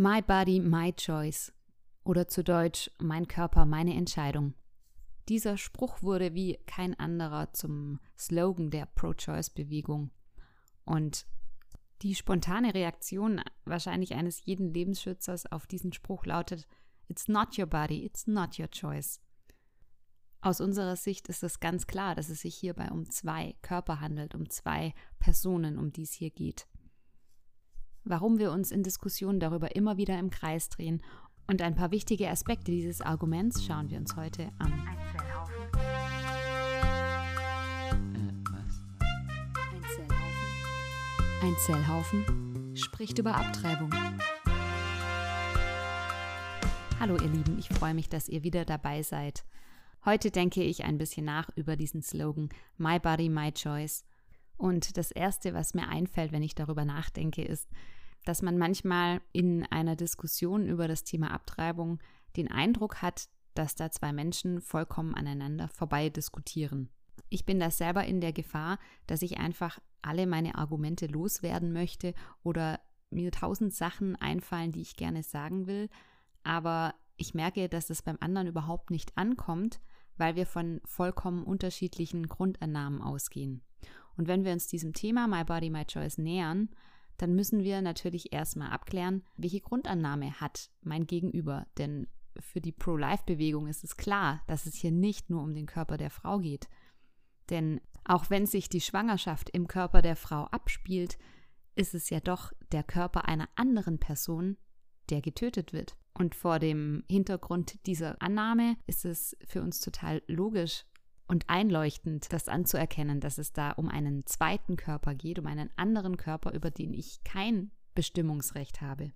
My Body, My Choice oder zu Deutsch Mein Körper, meine Entscheidung. Dieser Spruch wurde wie kein anderer zum Slogan der Pro-Choice-Bewegung. Und die spontane Reaktion wahrscheinlich eines jeden Lebensschützers auf diesen Spruch lautet, It's not your body, it's not your choice. Aus unserer Sicht ist es ganz klar, dass es sich hierbei um zwei Körper handelt, um zwei Personen, um die es hier geht warum wir uns in Diskussionen darüber immer wieder im Kreis drehen. Und ein paar wichtige Aspekte dieses Arguments schauen wir uns heute an. Ein Zellhaufen. Was? Ein Zellhaufen. Ein Zellhaufen spricht über Abtreibung. Hallo ihr Lieben, ich freue mich, dass ihr wieder dabei seid. Heute denke ich ein bisschen nach über diesen Slogan My Body, My Choice. Und das Erste, was mir einfällt, wenn ich darüber nachdenke, ist, dass man manchmal in einer Diskussion über das Thema Abtreibung den Eindruck hat, dass da zwei Menschen vollkommen aneinander vorbei diskutieren. Ich bin da selber in der Gefahr, dass ich einfach alle meine Argumente loswerden möchte oder mir tausend Sachen einfallen, die ich gerne sagen will, aber ich merke, dass es beim anderen überhaupt nicht ankommt, weil wir von vollkommen unterschiedlichen Grundannahmen ausgehen. Und wenn wir uns diesem Thema My Body, My Choice nähern, dann müssen wir natürlich erstmal abklären, welche Grundannahme hat mein Gegenüber. Denn für die Pro-Life-Bewegung ist es klar, dass es hier nicht nur um den Körper der Frau geht. Denn auch wenn sich die Schwangerschaft im Körper der Frau abspielt, ist es ja doch der Körper einer anderen Person, der getötet wird. Und vor dem Hintergrund dieser Annahme ist es für uns total logisch und einleuchtend, das anzuerkennen, dass es da um einen zweiten Körper geht, um einen anderen Körper, über den ich kein Bestimmungsrecht habe.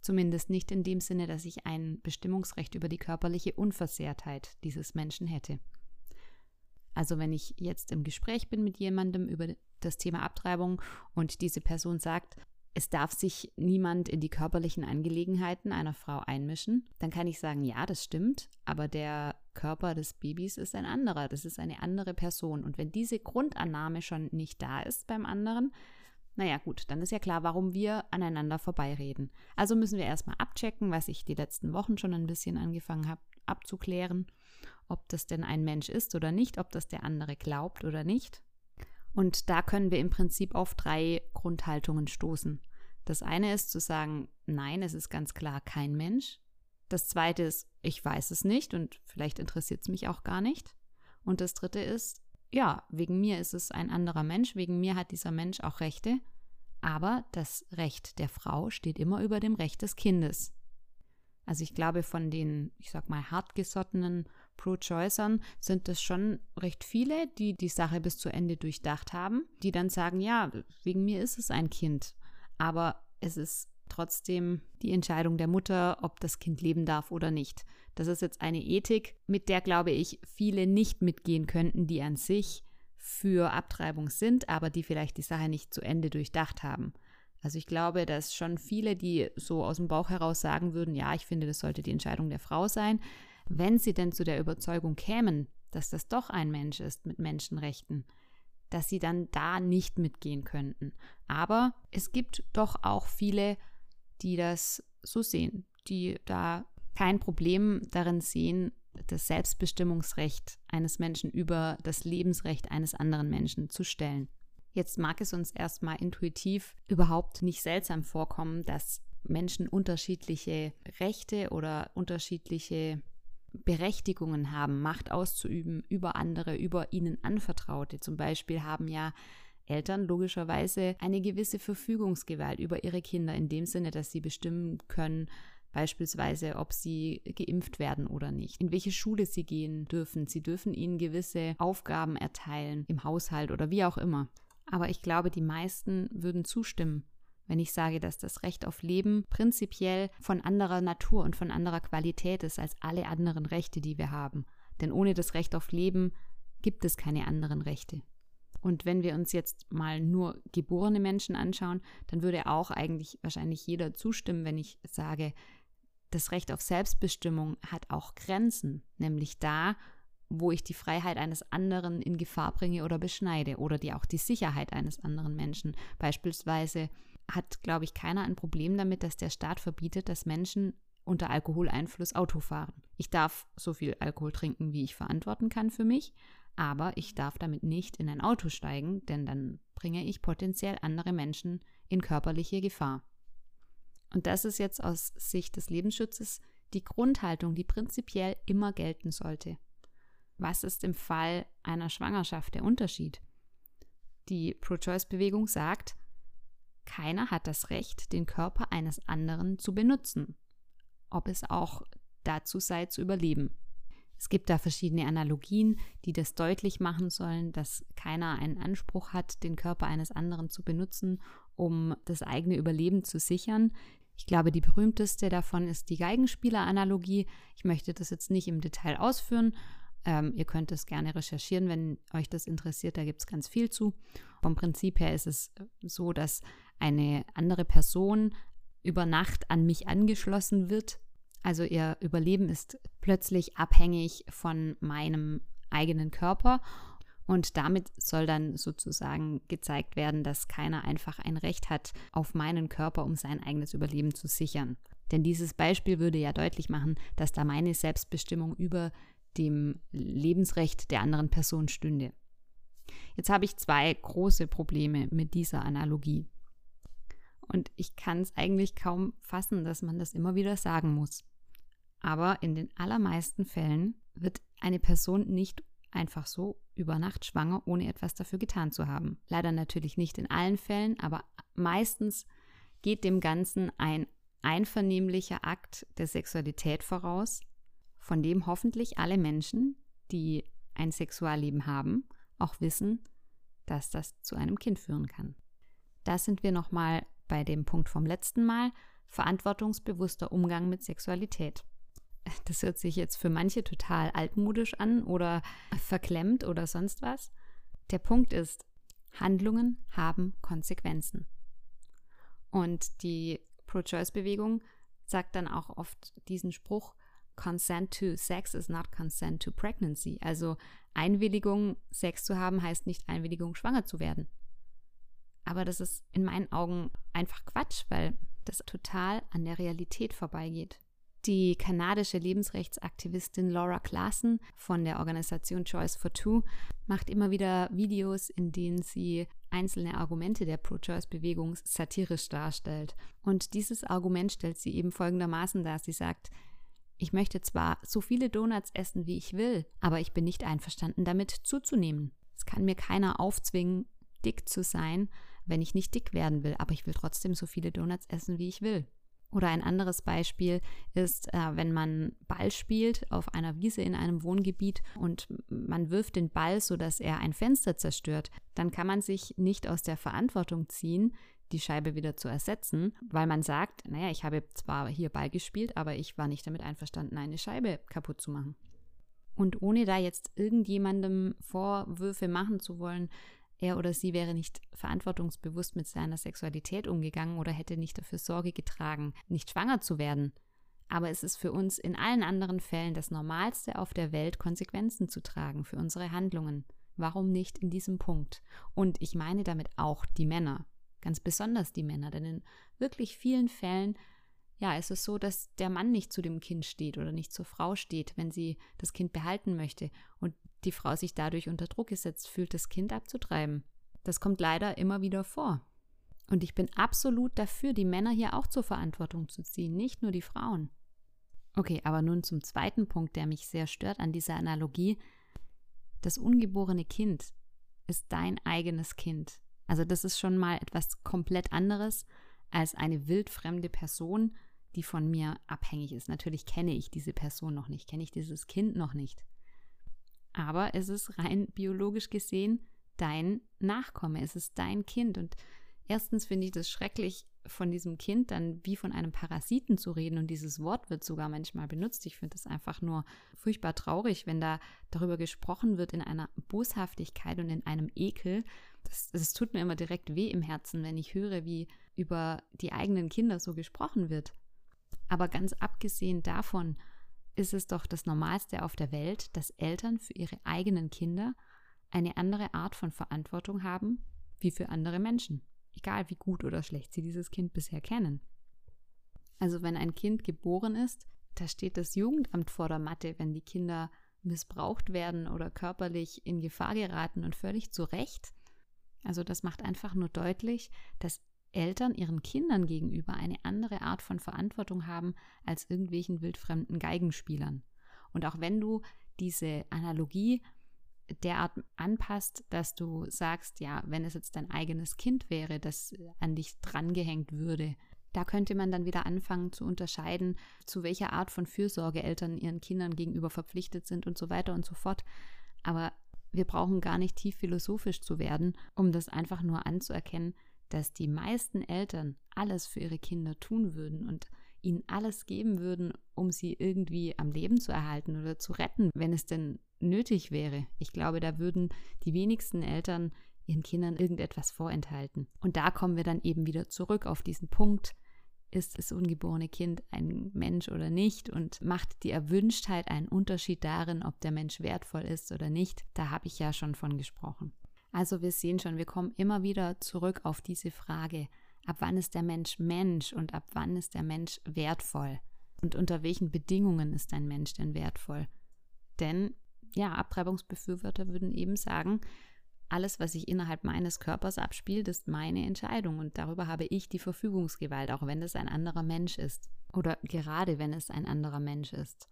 Zumindest nicht in dem Sinne, dass ich ein Bestimmungsrecht über die körperliche Unversehrtheit dieses Menschen hätte. Also wenn ich jetzt im Gespräch bin mit jemandem über das Thema Abtreibung und diese Person sagt, es darf sich niemand in die körperlichen Angelegenheiten einer Frau einmischen, dann kann ich sagen, ja, das stimmt, aber der Körper des Babys ist ein anderer, das ist eine andere Person. Und wenn diese Grundannahme schon nicht da ist beim anderen, naja gut, dann ist ja klar, warum wir aneinander vorbeireden. Also müssen wir erstmal abchecken, was ich die letzten Wochen schon ein bisschen angefangen habe abzuklären, ob das denn ein Mensch ist oder nicht, ob das der andere glaubt oder nicht. Und da können wir im Prinzip auf drei Grundhaltungen stoßen. Das eine ist zu sagen, nein, es ist ganz klar kein Mensch. Das zweite ist, ich weiß es nicht und vielleicht interessiert es mich auch gar nicht. Und das dritte ist, ja, wegen mir ist es ein anderer Mensch, wegen mir hat dieser Mensch auch Rechte, aber das Recht der Frau steht immer über dem Recht des Kindes. Also ich glaube, von den, ich sag mal, hartgesottenen Pro-Choicern sind es schon recht viele, die die Sache bis zu Ende durchdacht haben, die dann sagen, ja, wegen mir ist es ein Kind, aber es ist trotzdem die Entscheidung der Mutter, ob das Kind leben darf oder nicht. Das ist jetzt eine Ethik, mit der, glaube ich, viele nicht mitgehen könnten, die an sich für Abtreibung sind, aber die vielleicht die Sache nicht zu Ende durchdacht haben. Also ich glaube, dass schon viele, die so aus dem Bauch heraus sagen würden, ja, ich finde, das sollte die Entscheidung der Frau sein, wenn sie denn zu der Überzeugung kämen, dass das doch ein Mensch ist mit Menschenrechten, dass sie dann da nicht mitgehen könnten. Aber es gibt doch auch viele, die das so sehen, die da kein Problem darin sehen, das Selbstbestimmungsrecht eines Menschen über das Lebensrecht eines anderen Menschen zu stellen. Jetzt mag es uns erstmal intuitiv überhaupt nicht seltsam vorkommen, dass Menschen unterschiedliche Rechte oder unterschiedliche Berechtigungen haben, Macht auszuüben über andere, über ihnen Anvertraute. Zum Beispiel haben ja Eltern logischerweise eine gewisse Verfügungsgewalt über ihre Kinder in dem Sinne, dass sie bestimmen können, beispielsweise, ob sie geimpft werden oder nicht, in welche Schule sie gehen dürfen. Sie dürfen ihnen gewisse Aufgaben erteilen im Haushalt oder wie auch immer. Aber ich glaube, die meisten würden zustimmen, wenn ich sage, dass das Recht auf Leben prinzipiell von anderer Natur und von anderer Qualität ist als alle anderen Rechte, die wir haben. Denn ohne das Recht auf Leben gibt es keine anderen Rechte. Und wenn wir uns jetzt mal nur geborene Menschen anschauen, dann würde auch eigentlich wahrscheinlich jeder zustimmen, wenn ich sage, das Recht auf Selbstbestimmung hat auch Grenzen, nämlich da, wo ich die Freiheit eines anderen in Gefahr bringe oder beschneide oder die auch die Sicherheit eines anderen Menschen, beispielsweise hat, glaube ich, keiner ein Problem damit, dass der Staat verbietet, dass Menschen unter Alkoholeinfluss Auto fahren. Ich darf so viel Alkohol trinken, wie ich verantworten kann für mich, aber ich darf damit nicht in ein Auto steigen, denn dann bringe ich potenziell andere Menschen in körperliche Gefahr. Und das ist jetzt aus Sicht des Lebensschutzes die Grundhaltung, die prinzipiell immer gelten sollte. Was ist im Fall einer Schwangerschaft der Unterschied? Die Pro-Choice-Bewegung sagt, keiner hat das Recht, den Körper eines anderen zu benutzen, ob es auch dazu sei, zu überleben. Es gibt da verschiedene Analogien, die das deutlich machen sollen, dass keiner einen Anspruch hat, den Körper eines anderen zu benutzen, um das eigene Überleben zu sichern. Ich glaube, die berühmteste davon ist die Geigenspieler-Analogie. Ich möchte das jetzt nicht im Detail ausführen. Ähm, ihr könnt es gerne recherchieren, wenn euch das interessiert. Da gibt es ganz viel zu. Vom Prinzip her ist es so, dass eine andere Person über Nacht an mich angeschlossen wird. Also ihr Überleben ist plötzlich abhängig von meinem eigenen Körper und damit soll dann sozusagen gezeigt werden, dass keiner einfach ein Recht hat auf meinen Körper, um sein eigenes Überleben zu sichern. Denn dieses Beispiel würde ja deutlich machen, dass da meine Selbstbestimmung über dem Lebensrecht der anderen Person stünde. Jetzt habe ich zwei große Probleme mit dieser Analogie. Und ich kann es eigentlich kaum fassen, dass man das immer wieder sagen muss. Aber in den allermeisten Fällen wird eine Person nicht einfach so über Nacht schwanger, ohne etwas dafür getan zu haben. Leider natürlich nicht in allen Fällen, aber meistens geht dem Ganzen ein einvernehmlicher Akt der Sexualität voraus, von dem hoffentlich alle Menschen, die ein Sexualleben haben, auch wissen, dass das zu einem Kind führen kann. Da sind wir nochmal bei dem Punkt vom letzten Mal, verantwortungsbewusster Umgang mit Sexualität. Das hört sich jetzt für manche total altmodisch an oder verklemmt oder sonst was. Der Punkt ist, Handlungen haben Konsequenzen. Und die Pro-Choice-Bewegung sagt dann auch oft diesen Spruch, Consent to Sex is not consent to pregnancy. Also Einwilligung, Sex zu haben, heißt nicht Einwilligung, schwanger zu werden. Aber das ist in meinen Augen einfach Quatsch, weil das total an der Realität vorbeigeht. Die kanadische Lebensrechtsaktivistin Laura Claassen von der Organisation Choice for Two macht immer wieder Videos, in denen sie einzelne Argumente der Pro-Choice-Bewegung satirisch darstellt. Und dieses Argument stellt sie eben folgendermaßen dar. Sie sagt, ich möchte zwar so viele Donuts essen, wie ich will, aber ich bin nicht einverstanden damit zuzunehmen. Es kann mir keiner aufzwingen, dick zu sein, wenn ich nicht dick werden will, aber ich will trotzdem so viele Donuts essen, wie ich will. Oder ein anderes Beispiel ist, äh, wenn man Ball spielt auf einer Wiese in einem Wohngebiet und man wirft den Ball, sodass er ein Fenster zerstört, dann kann man sich nicht aus der Verantwortung ziehen, die Scheibe wieder zu ersetzen, weil man sagt, naja, ich habe zwar hier Ball gespielt, aber ich war nicht damit einverstanden, eine Scheibe kaputt zu machen. Und ohne da jetzt irgendjemandem Vorwürfe machen zu wollen, er oder sie wäre nicht verantwortungsbewusst mit seiner Sexualität umgegangen oder hätte nicht dafür Sorge getragen, nicht schwanger zu werden. Aber es ist für uns in allen anderen Fällen das Normalste auf der Welt, Konsequenzen zu tragen für unsere Handlungen. Warum nicht in diesem Punkt? Und ich meine damit auch die Männer, ganz besonders die Männer, denn in wirklich vielen Fällen ja, ist es so, dass der Mann nicht zu dem Kind steht oder nicht zur Frau steht, wenn sie das Kind behalten möchte und die Frau sich dadurch unter Druck gesetzt fühlt, das Kind abzutreiben. Das kommt leider immer wieder vor. Und ich bin absolut dafür, die Männer hier auch zur Verantwortung zu ziehen, nicht nur die Frauen. Okay, aber nun zum zweiten Punkt, der mich sehr stört an dieser Analogie. Das ungeborene Kind ist dein eigenes Kind. Also das ist schon mal etwas komplett anderes als eine wildfremde Person, die von mir abhängig ist. Natürlich kenne ich diese Person noch nicht, kenne ich dieses Kind noch nicht. Aber es ist rein biologisch gesehen dein Nachkomme, es ist dein Kind. Und erstens finde ich das schrecklich, von diesem Kind dann wie von einem Parasiten zu reden. Und dieses Wort wird sogar manchmal benutzt. Ich finde es einfach nur furchtbar traurig, wenn da darüber gesprochen wird in einer Boshaftigkeit und in einem Ekel. Das, das tut mir immer direkt weh im Herzen, wenn ich höre, wie über die eigenen Kinder so gesprochen wird. Aber ganz abgesehen davon ist es doch das Normalste auf der Welt, dass Eltern für ihre eigenen Kinder eine andere Art von Verantwortung haben wie für andere Menschen. egal wie gut oder schlecht sie dieses Kind bisher kennen. Also wenn ein Kind geboren ist, da steht das Jugendamt vor der Matte, wenn die Kinder missbraucht werden oder körperlich in Gefahr geraten und völlig zu Recht. Also das macht einfach nur deutlich, dass Eltern ihren Kindern gegenüber eine andere Art von Verantwortung haben als irgendwelchen wildfremden Geigenspielern. Und auch wenn du diese Analogie derart anpasst, dass du sagst, ja, wenn es jetzt dein eigenes Kind wäre, das an dich drangehängt würde, da könnte man dann wieder anfangen zu unterscheiden, zu welcher Art von Fürsorge Eltern ihren Kindern gegenüber verpflichtet sind und so weiter und so fort. Aber wir brauchen gar nicht tief philosophisch zu werden, um das einfach nur anzuerkennen, dass die meisten Eltern alles für ihre Kinder tun würden und ihnen alles geben würden, um sie irgendwie am Leben zu erhalten oder zu retten, wenn es denn nötig wäre. Ich glaube, da würden die wenigsten Eltern ihren Kindern irgendetwas vorenthalten. Und da kommen wir dann eben wieder zurück auf diesen Punkt, ist das ungeborene Kind ein Mensch oder nicht und macht die Erwünschtheit einen Unterschied darin, ob der Mensch wertvoll ist oder nicht. Da habe ich ja schon von gesprochen. Also wir sehen schon, wir kommen immer wieder zurück auf diese Frage, ab wann ist der Mensch Mensch und ab wann ist der Mensch wertvoll und unter welchen Bedingungen ist ein Mensch denn wertvoll. Denn ja, Abtreibungsbefürworter würden eben sagen, alles, was sich innerhalb meines Körpers abspielt, ist meine Entscheidung und darüber habe ich die Verfügungsgewalt, auch wenn es ein anderer Mensch ist. Oder gerade wenn es ein anderer Mensch ist.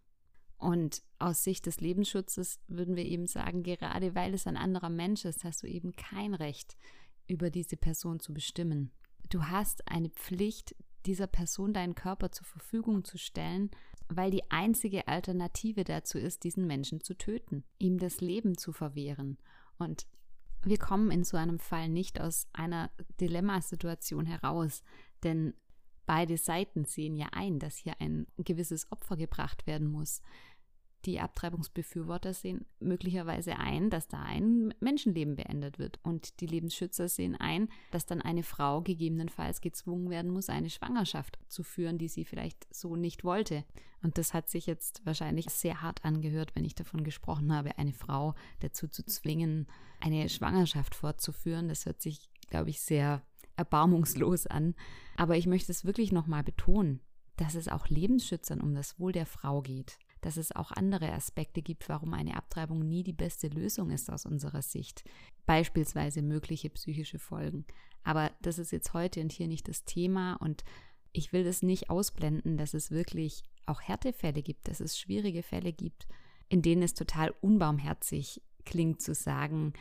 Und aus Sicht des Lebensschutzes würden wir eben sagen, gerade weil es ein anderer Mensch ist, hast du eben kein Recht, über diese Person zu bestimmen. Du hast eine Pflicht, dieser Person deinen Körper zur Verfügung zu stellen, weil die einzige Alternative dazu ist, diesen Menschen zu töten, ihm das Leben zu verwehren. Und wir kommen in so einem Fall nicht aus einer Dilemmasituation heraus, denn beide Seiten sehen ja ein, dass hier ein gewisses Opfer gebracht werden muss. Die Abtreibungsbefürworter sehen möglicherweise ein, dass da ein Menschenleben beendet wird. Und die Lebensschützer sehen ein, dass dann eine Frau gegebenenfalls gezwungen werden muss, eine Schwangerschaft zu führen, die sie vielleicht so nicht wollte. Und das hat sich jetzt wahrscheinlich sehr hart angehört, wenn ich davon gesprochen habe, eine Frau dazu zu zwingen, eine Schwangerschaft fortzuführen. Das hört sich, glaube ich, sehr erbarmungslos an. Aber ich möchte es wirklich nochmal betonen, dass es auch Lebensschützern um das Wohl der Frau geht dass es auch andere Aspekte gibt, warum eine Abtreibung nie die beste Lösung ist aus unserer Sicht. Beispielsweise mögliche psychische Folgen. Aber das ist jetzt heute und hier nicht das Thema und ich will das nicht ausblenden, dass es wirklich auch Härtefälle gibt, dass es schwierige Fälle gibt, in denen es total unbarmherzig klingt zu sagen,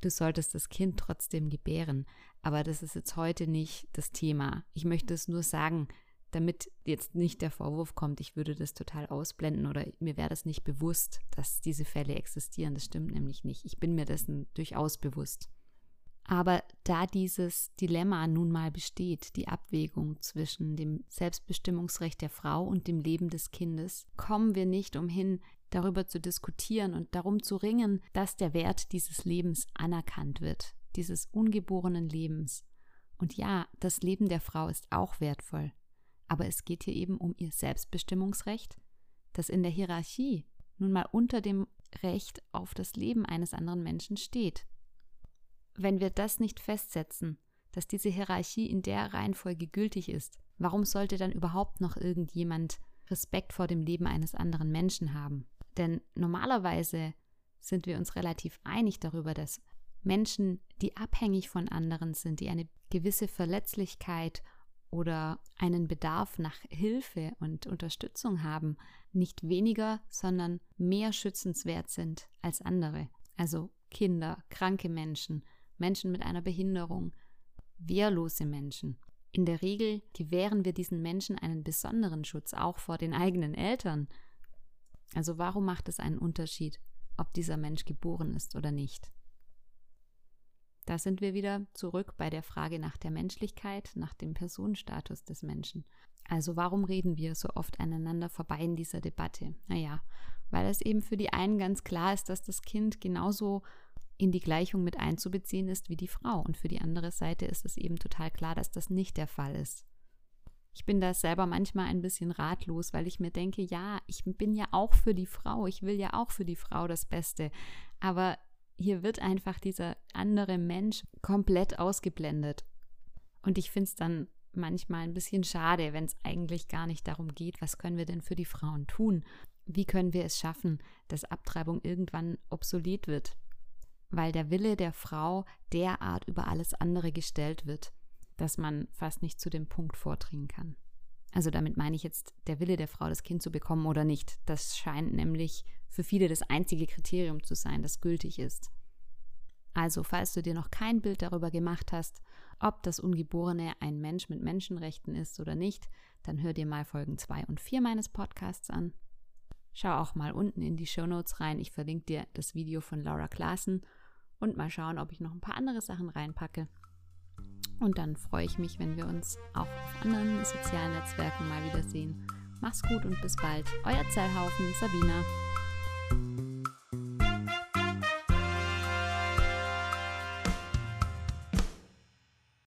du solltest das Kind trotzdem gebären. Aber das ist jetzt heute nicht das Thema. Ich möchte es nur sagen, damit jetzt nicht der Vorwurf kommt, ich würde das total ausblenden oder mir wäre das nicht bewusst, dass diese Fälle existieren. Das stimmt nämlich nicht. Ich bin mir dessen durchaus bewusst. Aber da dieses Dilemma nun mal besteht, die Abwägung zwischen dem Selbstbestimmungsrecht der Frau und dem Leben des Kindes, kommen wir nicht umhin, darüber zu diskutieren und darum zu ringen, dass der Wert dieses Lebens anerkannt wird, dieses ungeborenen Lebens. Und ja, das Leben der Frau ist auch wertvoll. Aber es geht hier eben um ihr Selbstbestimmungsrecht, das in der Hierarchie nun mal unter dem Recht auf das Leben eines anderen Menschen steht. Wenn wir das nicht festsetzen, dass diese Hierarchie in der Reihenfolge gültig ist, warum sollte dann überhaupt noch irgendjemand Respekt vor dem Leben eines anderen Menschen haben? Denn normalerweise sind wir uns relativ einig darüber, dass Menschen, die abhängig von anderen sind, die eine gewisse Verletzlichkeit oder einen Bedarf nach Hilfe und Unterstützung haben, nicht weniger, sondern mehr schützenswert sind als andere. Also Kinder, kranke Menschen, Menschen mit einer Behinderung, wehrlose Menschen. In der Regel gewähren wir diesen Menschen einen besonderen Schutz auch vor den eigenen Eltern. Also warum macht es einen Unterschied, ob dieser Mensch geboren ist oder nicht? Da sind wir wieder zurück bei der Frage nach der Menschlichkeit, nach dem Personenstatus des Menschen. Also warum reden wir so oft aneinander vorbei in dieser Debatte? Naja, weil es eben für die einen ganz klar ist, dass das Kind genauso in die Gleichung mit einzubeziehen ist wie die Frau. Und für die andere Seite ist es eben total klar, dass das nicht der Fall ist. Ich bin da selber manchmal ein bisschen ratlos, weil ich mir denke, ja, ich bin ja auch für die Frau, ich will ja auch für die Frau das Beste. Aber hier wird einfach dieser andere Mensch komplett ausgeblendet. Und ich finde es dann manchmal ein bisschen schade, wenn es eigentlich gar nicht darum geht, was können wir denn für die Frauen tun? Wie können wir es schaffen, dass Abtreibung irgendwann obsolet wird? Weil der Wille der Frau derart über alles andere gestellt wird, dass man fast nicht zu dem Punkt vordringen kann. Also damit meine ich jetzt der Wille der Frau, das Kind zu bekommen oder nicht. Das scheint nämlich für viele das einzige Kriterium zu sein, das gültig ist. Also, falls du dir noch kein Bild darüber gemacht hast, ob das Ungeborene ein Mensch mit Menschenrechten ist oder nicht, dann hör dir mal Folgen 2 und 4 meines Podcasts an. Schau auch mal unten in die Show Notes rein. Ich verlinke dir das Video von Laura Klaassen und mal schauen, ob ich noch ein paar andere Sachen reinpacke. Und dann freue ich mich, wenn wir uns auch auf anderen sozialen Netzwerken mal wiedersehen. Mach's gut und bis bald. Euer Zellhaufen, Sabina.